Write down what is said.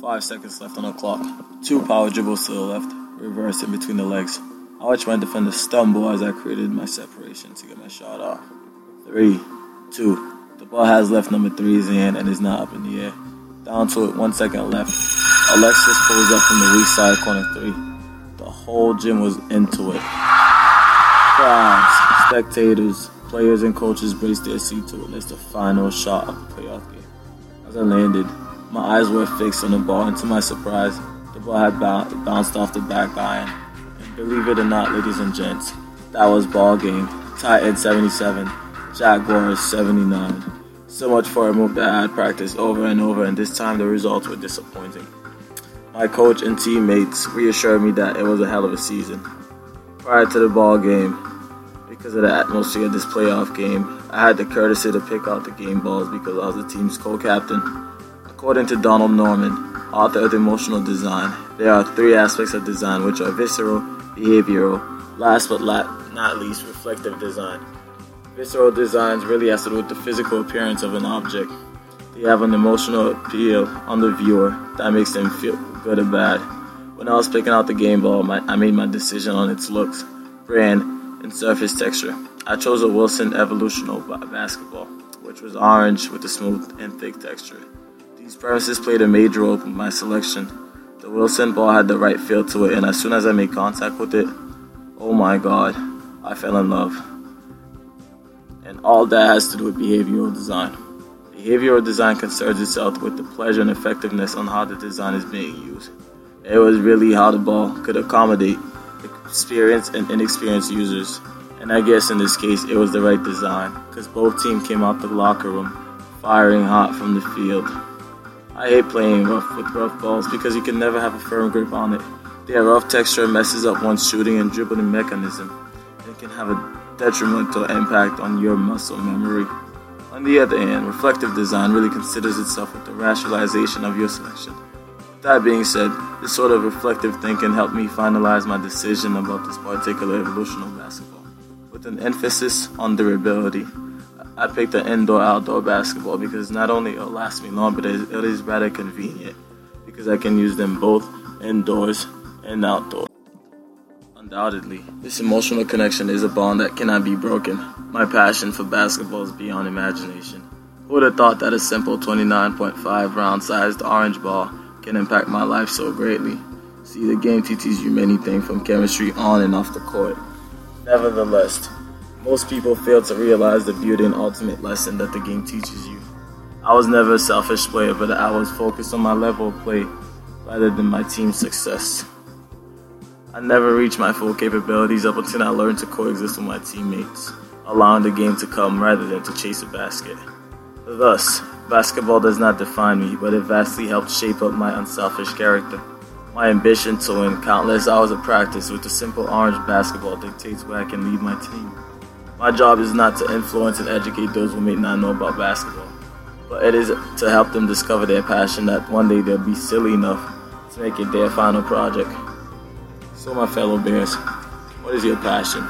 Five seconds left on the clock. Two power dribbles to the left, reverse in between the legs. I watch my defender stumble as I created my separation to get my shot off. Three, two. The ball has left number three's hand and is not up in the air. Down to it, one second left. Alexis pulls up from the weak side corner three. The whole gym was into it. Crowds, spectators, players, and coaches braced their seat to witness the final shot of the playoff game. As I landed, my eyes were fixed on the ball, and to my surprise, the ball had bounced off the back iron. And believe it or not, ladies and gents, that was ball game. Titan 77, Jaguars 79. So much for a move that I had practiced over and over, and this time the results were disappointing. My coach and teammates reassured me that it was a hell of a season. Prior to the ball game, because of the atmosphere of this playoff game, I had the courtesy to pick out the game balls because I was the team's co-captain. According to Donald Norman, author of Emotional Design, there are three aspects of design which are visceral, behavioral, last but not least, reflective design. Visceral designs really has to do with the physical appearance of an object. They have an emotional appeal on the viewer that makes them feel good or bad. When I was picking out the game ball, my, I made my decision on its looks, brand, and surface texture. I chose a Wilson Evolutional basketball, which was orange with a smooth and thick texture. These premises played a major role in my selection. The Wilson ball had the right feel to it, and as soon as I made contact with it, oh my god, I fell in love. And all that has to do with behavioral design. Behavioral design concerns itself with the pleasure and effectiveness on how the design is being used. It was really how the ball could accommodate experienced and inexperienced users. And I guess in this case, it was the right design because both teams came out the locker room firing hot from the field. I hate playing rough with rough balls because you can never have a firm grip on it. Their rough texture messes up one's shooting and dribbling mechanism and can have a detrimental impact on your muscle memory. On the other hand, reflective design really considers itself with the rationalization of your selection. That being said, this sort of reflective thinking helped me finalize my decision about this particular evolutional basketball. With an emphasis on durability, I picked the indoor outdoor basketball because not only it'll last me long, but it is rather convenient because I can use them both indoors and outdoors. Undoubtedly, this emotional connection is a bond that cannot be broken. My passion for basketball is beyond imagination. Who would have thought that a simple 29.5 round sized orange ball can impact my life so greatly? See, the game teaches you many things from chemistry on and off the court. Nevertheless, most people fail to realize the beauty and ultimate lesson that the game teaches you. I was never a selfish player, but I was focused on my level of play rather than my team's success. I never reached my full capabilities up until I learned to coexist with my teammates, allowing the game to come rather than to chase a basket. Thus, basketball does not define me, but it vastly helped shape up my unselfish character. My ambition to win countless hours of practice with the simple orange basketball dictates where I can lead my team. My job is not to influence and educate those who may not know about basketball, but it is to help them discover their passion that one day they'll be silly enough to make it their final project. So, my fellow Bears, what is your passion?